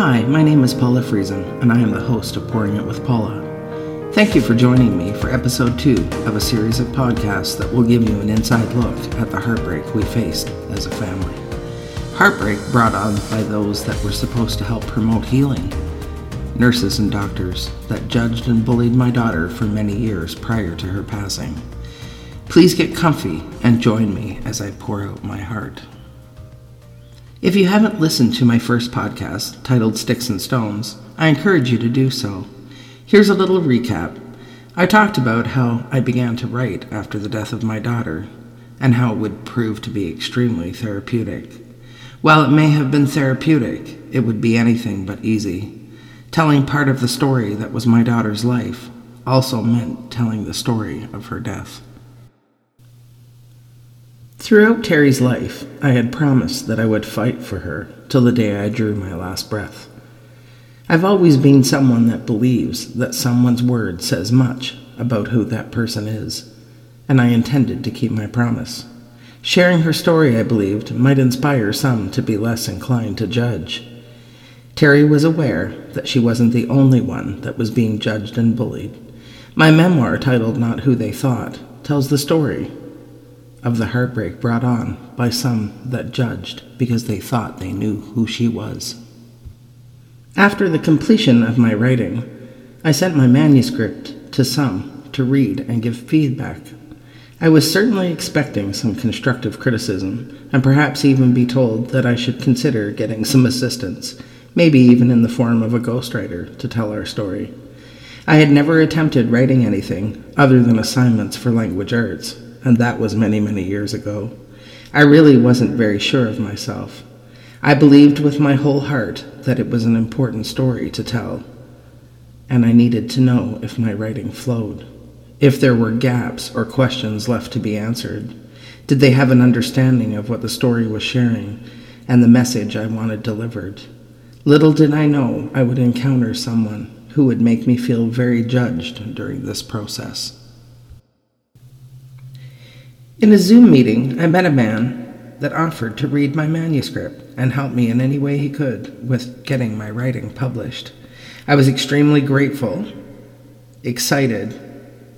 Hi, my name is Paula Friesen, and I am the host of Pouring It with Paula. Thank you for joining me for episode two of a series of podcasts that will give you an inside look at the heartbreak we faced as a family. Heartbreak brought on by those that were supposed to help promote healing. Nurses and doctors that judged and bullied my daughter for many years prior to her passing. Please get comfy and join me as I pour out my heart. If you haven't listened to my first podcast, titled Sticks and Stones, I encourage you to do so. Here's a little recap. I talked about how I began to write after the death of my daughter, and how it would prove to be extremely therapeutic. While it may have been therapeutic, it would be anything but easy. Telling part of the story that was my daughter's life also meant telling the story of her death. Throughout Terry's life, I had promised that I would fight for her till the day I drew my last breath. I've always been someone that believes that someone's word says much about who that person is, and I intended to keep my promise. Sharing her story, I believed, might inspire some to be less inclined to judge. Terry was aware that she wasn't the only one that was being judged and bullied. My memoir, titled Not Who They Thought, tells the story of the heartbreak brought on by some that judged because they thought they knew who she was. After the completion of my writing, I sent my manuscript to some to read and give feedback. I was certainly expecting some constructive criticism, and perhaps even be told that I should consider getting some assistance, maybe even in the form of a ghostwriter, to tell our story. I had never attempted writing anything other than assignments for language arts, and that was many, many years ago. I really wasn't very sure of myself. I believed with my whole heart that it was an important story to tell, and I needed to know if my writing flowed, if there were gaps or questions left to be answered. Did they have an understanding of what the story was sharing and the message I wanted delivered? Little did I know I would encounter someone who would make me feel very judged during this process. In a Zoom meeting, I met a man that offered to read my manuscript and help me in any way he could with getting my writing published. I was extremely grateful, excited,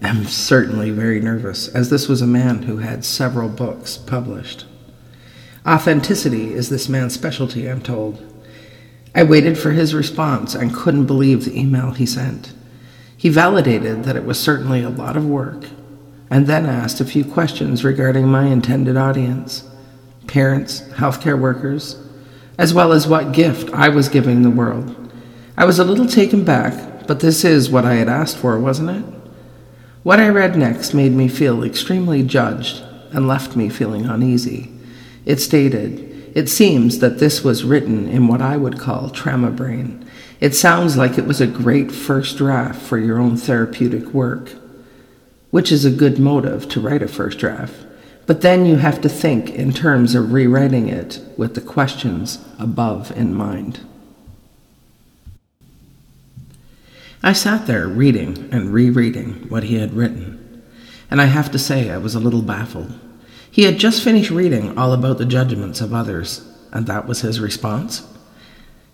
and certainly very nervous, as this was a man who had several books published. Authenticity is this man's specialty, I'm told. I waited for his response and couldn't believe the email he sent. He validated that it was certainly a lot of work and then asked a few questions regarding my intended audience parents, healthcare workers, as well as what gift I was giving the world. I was a little taken back, but this is what I had asked for, wasn't it? What I read next made me feel extremely judged and left me feeling uneasy. It stated, It seems that this was written in what I would call trauma brain. It sounds like it was a great first draft for your own therapeutic work which is a good motive to write a first draft. But then you have to think in terms of rewriting it with the questions above in mind. I sat there reading and rereading what he had written, and I have to say I was a little baffled. He had just finished reading all about the judgments of others, and that was his response?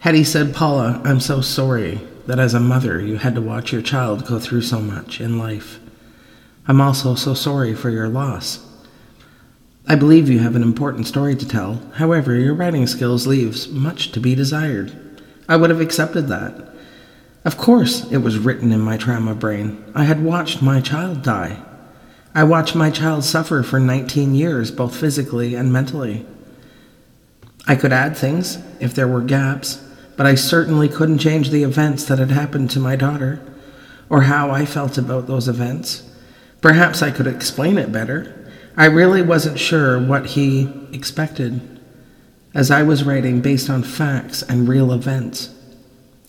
Had he said, Paula, I'm so sorry that as a mother you had to watch your child go through so much in life. I'm also so sorry for your loss. I believe you have an important story to tell. However, your writing skills leaves much to be desired. I would have accepted that. Of course, it was written in my trauma brain. I had watched my child die. I watched my child suffer for 19 years, both physically and mentally. I could add things if there were gaps, but I certainly couldn't change the events that had happened to my daughter, or how I felt about those events. Perhaps I could explain it better. I really wasn't sure what he expected, as I was writing based on facts and real events.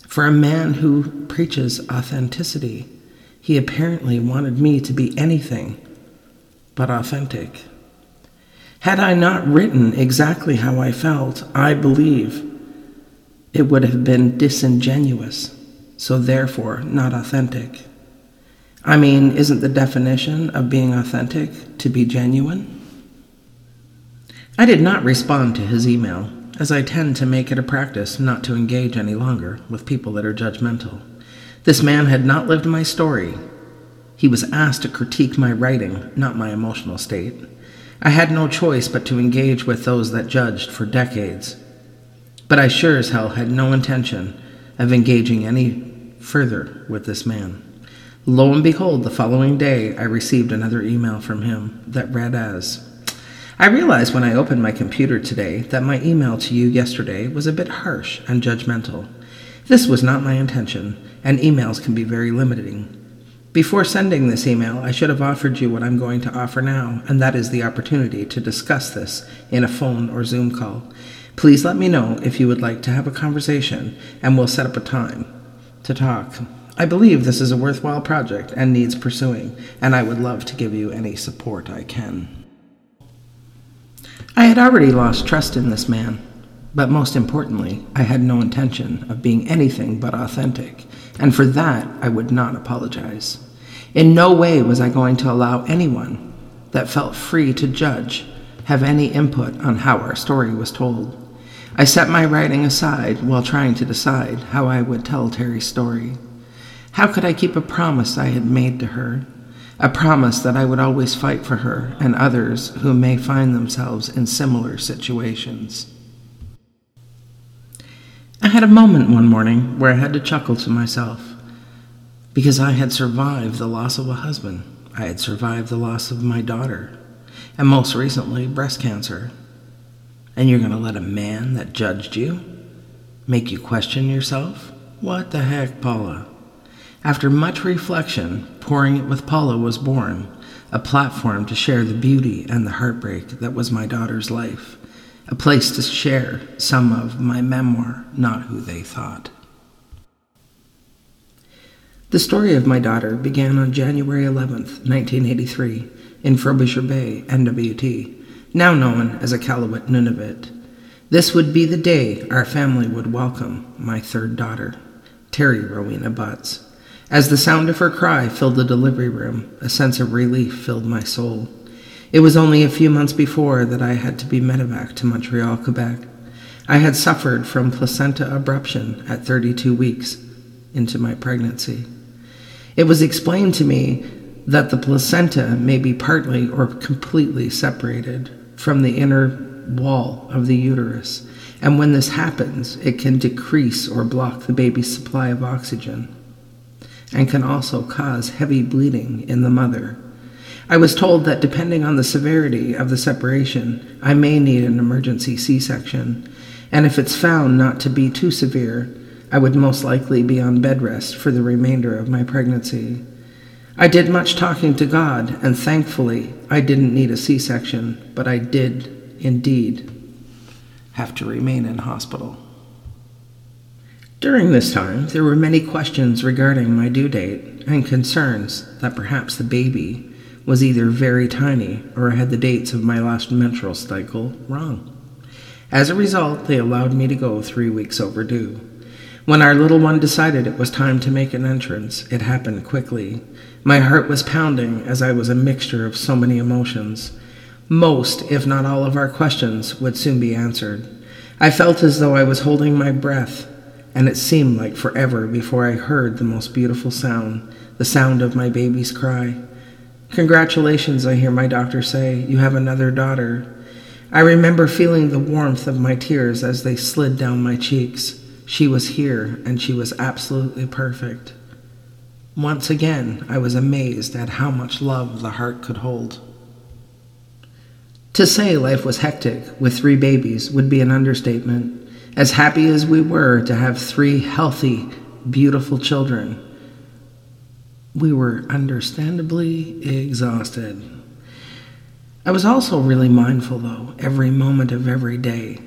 For a man who preaches authenticity, he apparently wanted me to be anything but authentic. Had I not written exactly how I felt, I believe it would have been disingenuous, so therefore not authentic. I mean, isn't the definition of being authentic to be genuine? I did not respond to his email, as I tend to make it a practice not to engage any longer with people that are judgmental. This man had not lived my story. He was asked to critique my writing, not my emotional state. I had no choice but to engage with those that judged for decades. But I sure as hell had no intention of engaging any further with this man. Lo and behold, the following day I received another email from him that read as I realized when I opened my computer today that my email to you yesterday was a bit harsh and judgmental. This was not my intention, and emails can be very limiting. Before sending this email, I should have offered you what I'm going to offer now, and that is the opportunity to discuss this in a phone or Zoom call. Please let me know if you would like to have a conversation, and we'll set up a time to talk. I believe this is a worthwhile project and needs pursuing, and I would love to give you any support I can. I had already lost trust in this man, but most importantly, I had no intention of being anything but authentic, and for that I would not apologize. In no way was I going to allow anyone that felt free to judge have any input on how our story was told. I set my writing aside while trying to decide how I would tell Terry's story. How could I keep a promise I had made to her? A promise that I would always fight for her and others who may find themselves in similar situations. I had a moment one morning where I had to chuckle to myself because I had survived the loss of a husband. I had survived the loss of my daughter, and most recently, breast cancer. And you're going to let a man that judged you make you question yourself? What the heck, Paula? After much reflection, Pouring It with Paula was born, a platform to share the beauty and the heartbreak that was my daughter's life, a place to share some of my memoir, not who they thought. The story of my daughter began on January 11th, 1983, in Frobisher Bay, NWT, now known as Iqaluit Nunavut. This would be the day our family would welcome my third daughter, Terry Rowena Butts. As the sound of her cry filled the delivery room, a sense of relief filled my soul. It was only a few months before that I had to be medevac to Montreal, Quebec. I had suffered from placenta abruption at 32 weeks into my pregnancy. It was explained to me that the placenta may be partly or completely separated from the inner wall of the uterus, and when this happens, it can decrease or block the baby's supply of oxygen and can also cause heavy bleeding in the mother. I was told that depending on the severity of the separation, I may need an emergency C section, and if it's found not to be too severe, I would most likely be on bed rest for the remainder of my pregnancy. I did much talking to God, and thankfully, I didn't need a C section, but I did indeed have to remain in hospital. During this time, there were many questions regarding my due date and concerns that perhaps the baby was either very tiny or I had the dates of my last menstrual cycle wrong. As a result, they allowed me to go three weeks overdue. When our little one decided it was time to make an entrance, it happened quickly. My heart was pounding as I was a mixture of so many emotions. Most, if not all, of our questions would soon be answered. I felt as though I was holding my breath and it seemed like forever before I heard the most beautiful sound, the sound of my baby's cry. Congratulations, I hear my doctor say, you have another daughter. I remember feeling the warmth of my tears as they slid down my cheeks. She was here, and she was absolutely perfect. Once again, I was amazed at how much love the heart could hold. To say life was hectic with three babies would be an understatement. As happy as we were to have three healthy, beautiful children, we were understandably exhausted. I was also really mindful, though, every moment of every day,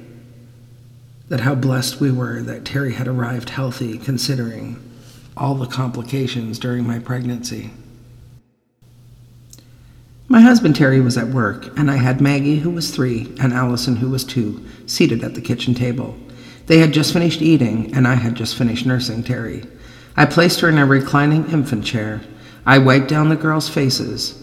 that how blessed we were that Terry had arrived healthy, considering all the complications during my pregnancy. My husband Terry was at work, and I had Maggie, who was three, and Allison, who was two, seated at the kitchen table. They had just finished eating, and I had just finished nursing Terry. I placed her in a reclining infant chair. I wiped down the girls' faces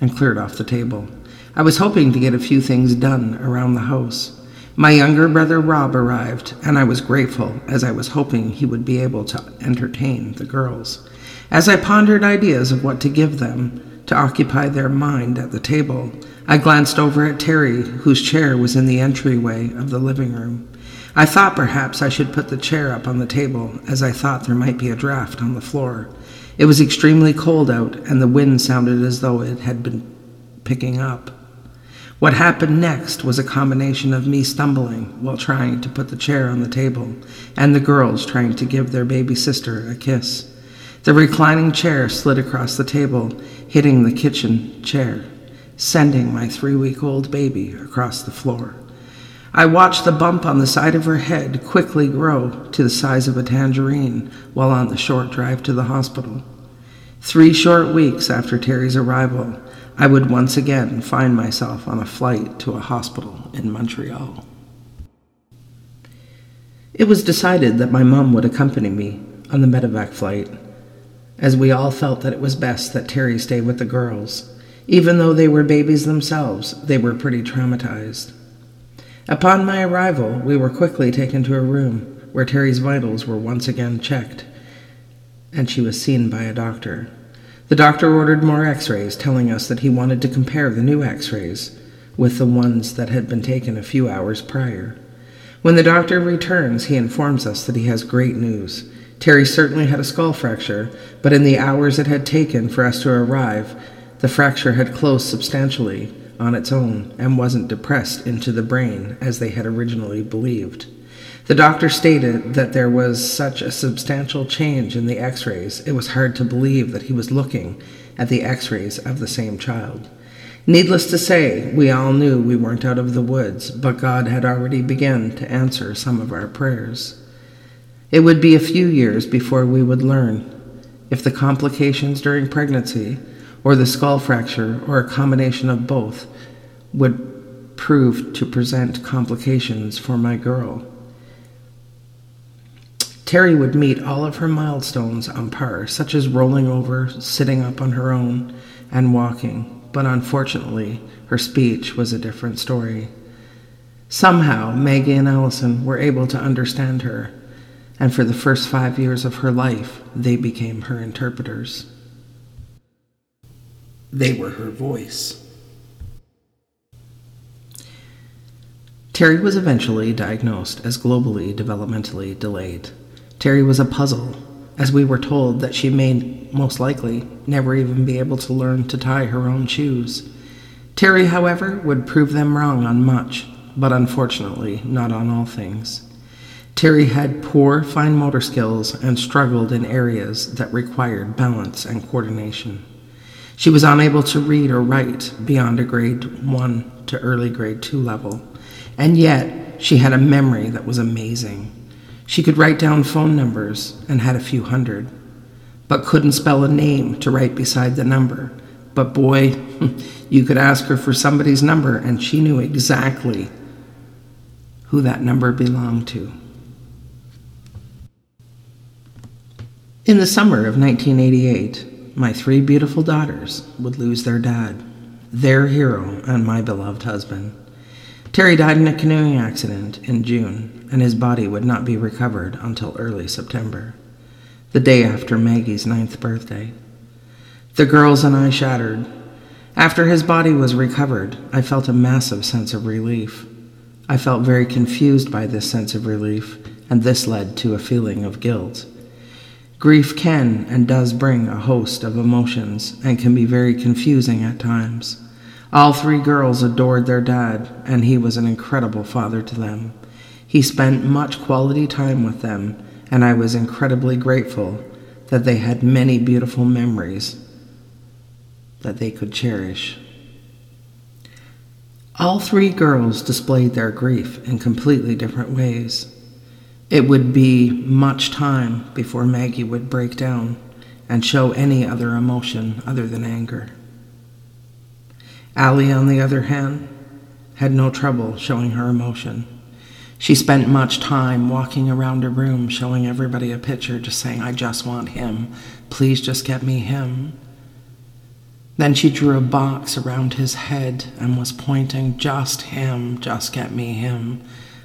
and cleared off the table. I was hoping to get a few things done around the house. My younger brother Rob arrived, and I was grateful as I was hoping he would be able to entertain the girls. As I pondered ideas of what to give them to occupy their mind at the table, I glanced over at Terry, whose chair was in the entryway of the living room. I thought perhaps I should put the chair up on the table, as I thought there might be a draft on the floor. It was extremely cold out, and the wind sounded as though it had been picking up. What happened next was a combination of me stumbling while trying to put the chair on the table, and the girls trying to give their baby sister a kiss. The reclining chair slid across the table, hitting the kitchen chair sending my three week old baby across the floor. I watched the bump on the side of her head quickly grow to the size of a tangerine while on the short drive to the hospital. Three short weeks after Terry's arrival, I would once again find myself on a flight to a hospital in Montreal. It was decided that my mum would accompany me on the medevac flight, as we all felt that it was best that Terry stay with the girls even though they were babies themselves, they were pretty traumatized. Upon my arrival, we were quickly taken to a room where Terry's vitals were once again checked, and she was seen by a doctor. The doctor ordered more x rays, telling us that he wanted to compare the new x rays with the ones that had been taken a few hours prior. When the doctor returns, he informs us that he has great news. Terry certainly had a skull fracture, but in the hours it had taken for us to arrive, the fracture had closed substantially on its own and wasn't depressed into the brain as they had originally believed. The doctor stated that there was such a substantial change in the x rays, it was hard to believe that he was looking at the x rays of the same child. Needless to say, we all knew we weren't out of the woods, but God had already begun to answer some of our prayers. It would be a few years before we would learn if the complications during pregnancy or the skull fracture, or a combination of both, would prove to present complications for my girl. Terry would meet all of her milestones on par, such as rolling over, sitting up on her own, and walking, but unfortunately, her speech was a different story. Somehow, Maggie and Allison were able to understand her, and for the first five years of her life, they became her interpreters. They were her voice. Terry was eventually diagnosed as globally developmentally delayed. Terry was a puzzle, as we were told that she may most likely never even be able to learn to tie her own shoes. Terry, however, would prove them wrong on much, but unfortunately not on all things. Terry had poor fine motor skills and struggled in areas that required balance and coordination. She was unable to read or write beyond a grade 1 to early grade 2 level, and yet she had a memory that was amazing. She could write down phone numbers and had a few hundred, but couldn't spell a name to write beside the number. But boy, you could ask her for somebody's number, and she knew exactly who that number belonged to. In the summer of 1988, my three beautiful daughters would lose their dad, their hero, and my beloved husband. Terry died in a canoeing accident in June, and his body would not be recovered until early September, the day after Maggie's ninth birthday. The girls and I shattered. After his body was recovered, I felt a massive sense of relief. I felt very confused by this sense of relief, and this led to a feeling of guilt. Grief can and does bring a host of emotions and can be very confusing at times. All three girls adored their dad, and he was an incredible father to them. He spent much quality time with them, and I was incredibly grateful that they had many beautiful memories that they could cherish. All three girls displayed their grief in completely different ways. It would be much time before Maggie would break down and show any other emotion other than anger. Allie, on the other hand, had no trouble showing her emotion. She spent much time walking around her room showing everybody a picture, just saying, I just want him. Please just get me him. Then she drew a box around his head and was pointing, Just him, just get me him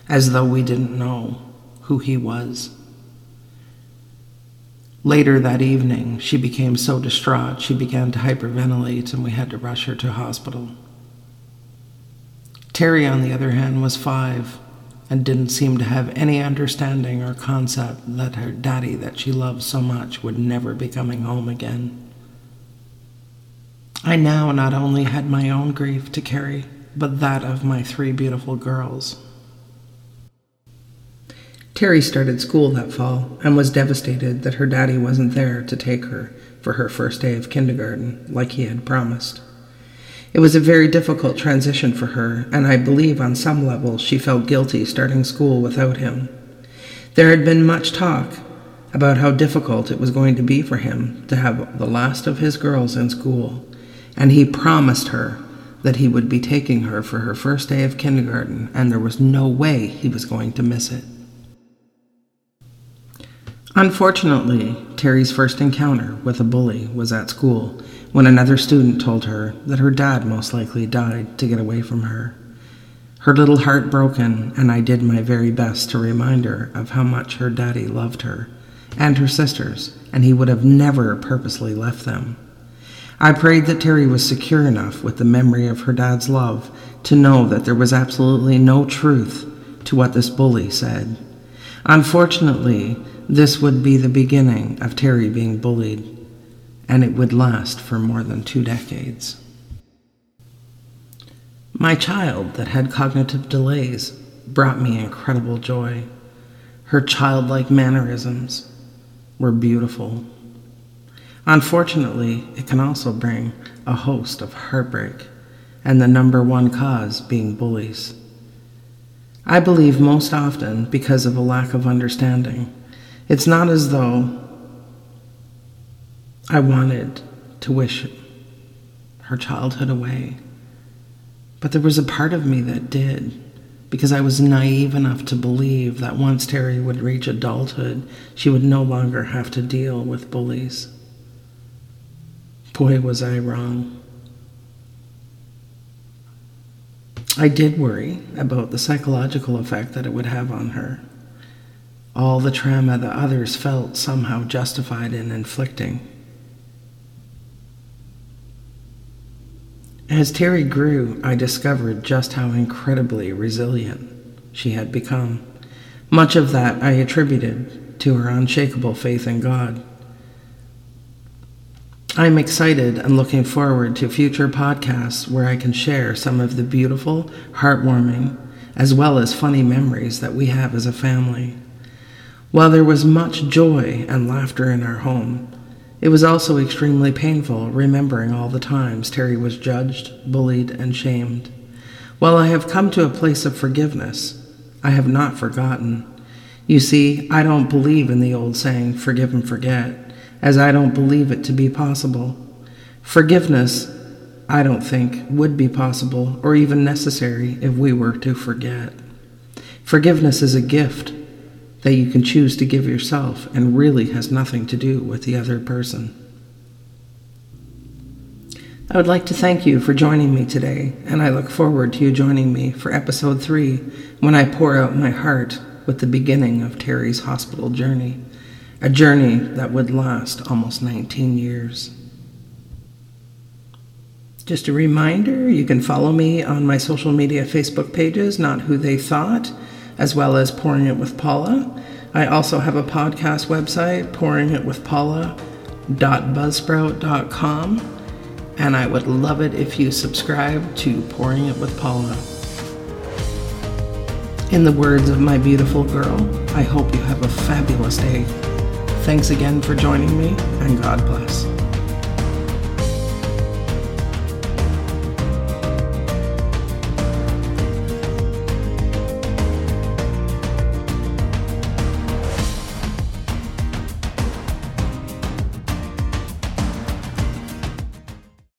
as though we didn't know who he was. Later that evening, she became so distraught she began to hyperventilate and we had to rush her to hospital. Terry, on the other hand, was five and didn't seem to have any understanding or concept that her daddy, that she loved so much, would never be coming home again. I now not only had my own grief to carry, but that of my three beautiful girls. Terry started school that fall and was devastated that her daddy wasn't there to take her for her first day of kindergarten like he had promised. It was a very difficult transition for her, and I believe on some level she felt guilty starting school without him. There had been much talk about how difficult it was going to be for him to have the last of his girls in school, and he promised her that he would be taking her for her first day of kindergarten, and there was no way he was going to miss it. Unfortunately, Terry's first encounter with a bully was at school when another student told her that her dad most likely died to get away from her. Her little heart broken, and I did my very best to remind her of how much her daddy loved her and her sisters, and he would have never purposely left them. I prayed that Terry was secure enough with the memory of her dad's love to know that there was absolutely no truth to what this bully said. Unfortunately, this would be the beginning of Terry being bullied, and it would last for more than two decades. My child that had cognitive delays brought me incredible joy. Her childlike mannerisms were beautiful. Unfortunately, it can also bring a host of heartbreak, and the number one cause being bullies. I believe most often because of a lack of understanding it's not as though I wanted to wish her childhood away, but there was a part of me that did because I was naive enough to believe that once Terry would reach adulthood, she would no longer have to deal with bullies. Boy, was I wrong. I did worry about the psychological effect that it would have on her all the trauma that others felt somehow justified in inflicting. As Terry grew, I discovered just how incredibly resilient she had become. Much of that I attributed to her unshakable faith in God. I'm excited and looking forward to future podcasts where I can share some of the beautiful, heartwarming, as well as funny memories that we have as a family. While there was much joy and laughter in our home, it was also extremely painful remembering all the times Terry was judged, bullied, and shamed. While I have come to a place of forgiveness, I have not forgotten. You see, I don't believe in the old saying, forgive and forget, as I don't believe it to be possible. Forgiveness, I don't think, would be possible or even necessary if we were to forget. Forgiveness is a gift that you can choose to give yourself and really has nothing to do with the other person. I would like to thank you for joining me today, and I look forward to you joining me for episode three when I pour out my heart with the beginning of Terry's hospital journey, a journey that would last almost 19 years. Just a reminder you can follow me on my social media Facebook pages, Not Who They Thought as well as Pouring It with Paula. I also have a podcast website, pouring it with pouringitwithpaula.buzzsprout.com, and I would love it if you subscribe to Pouring It with Paula. In the words of my beautiful girl, I hope you have a fabulous day. Thanks again for joining me, and God bless.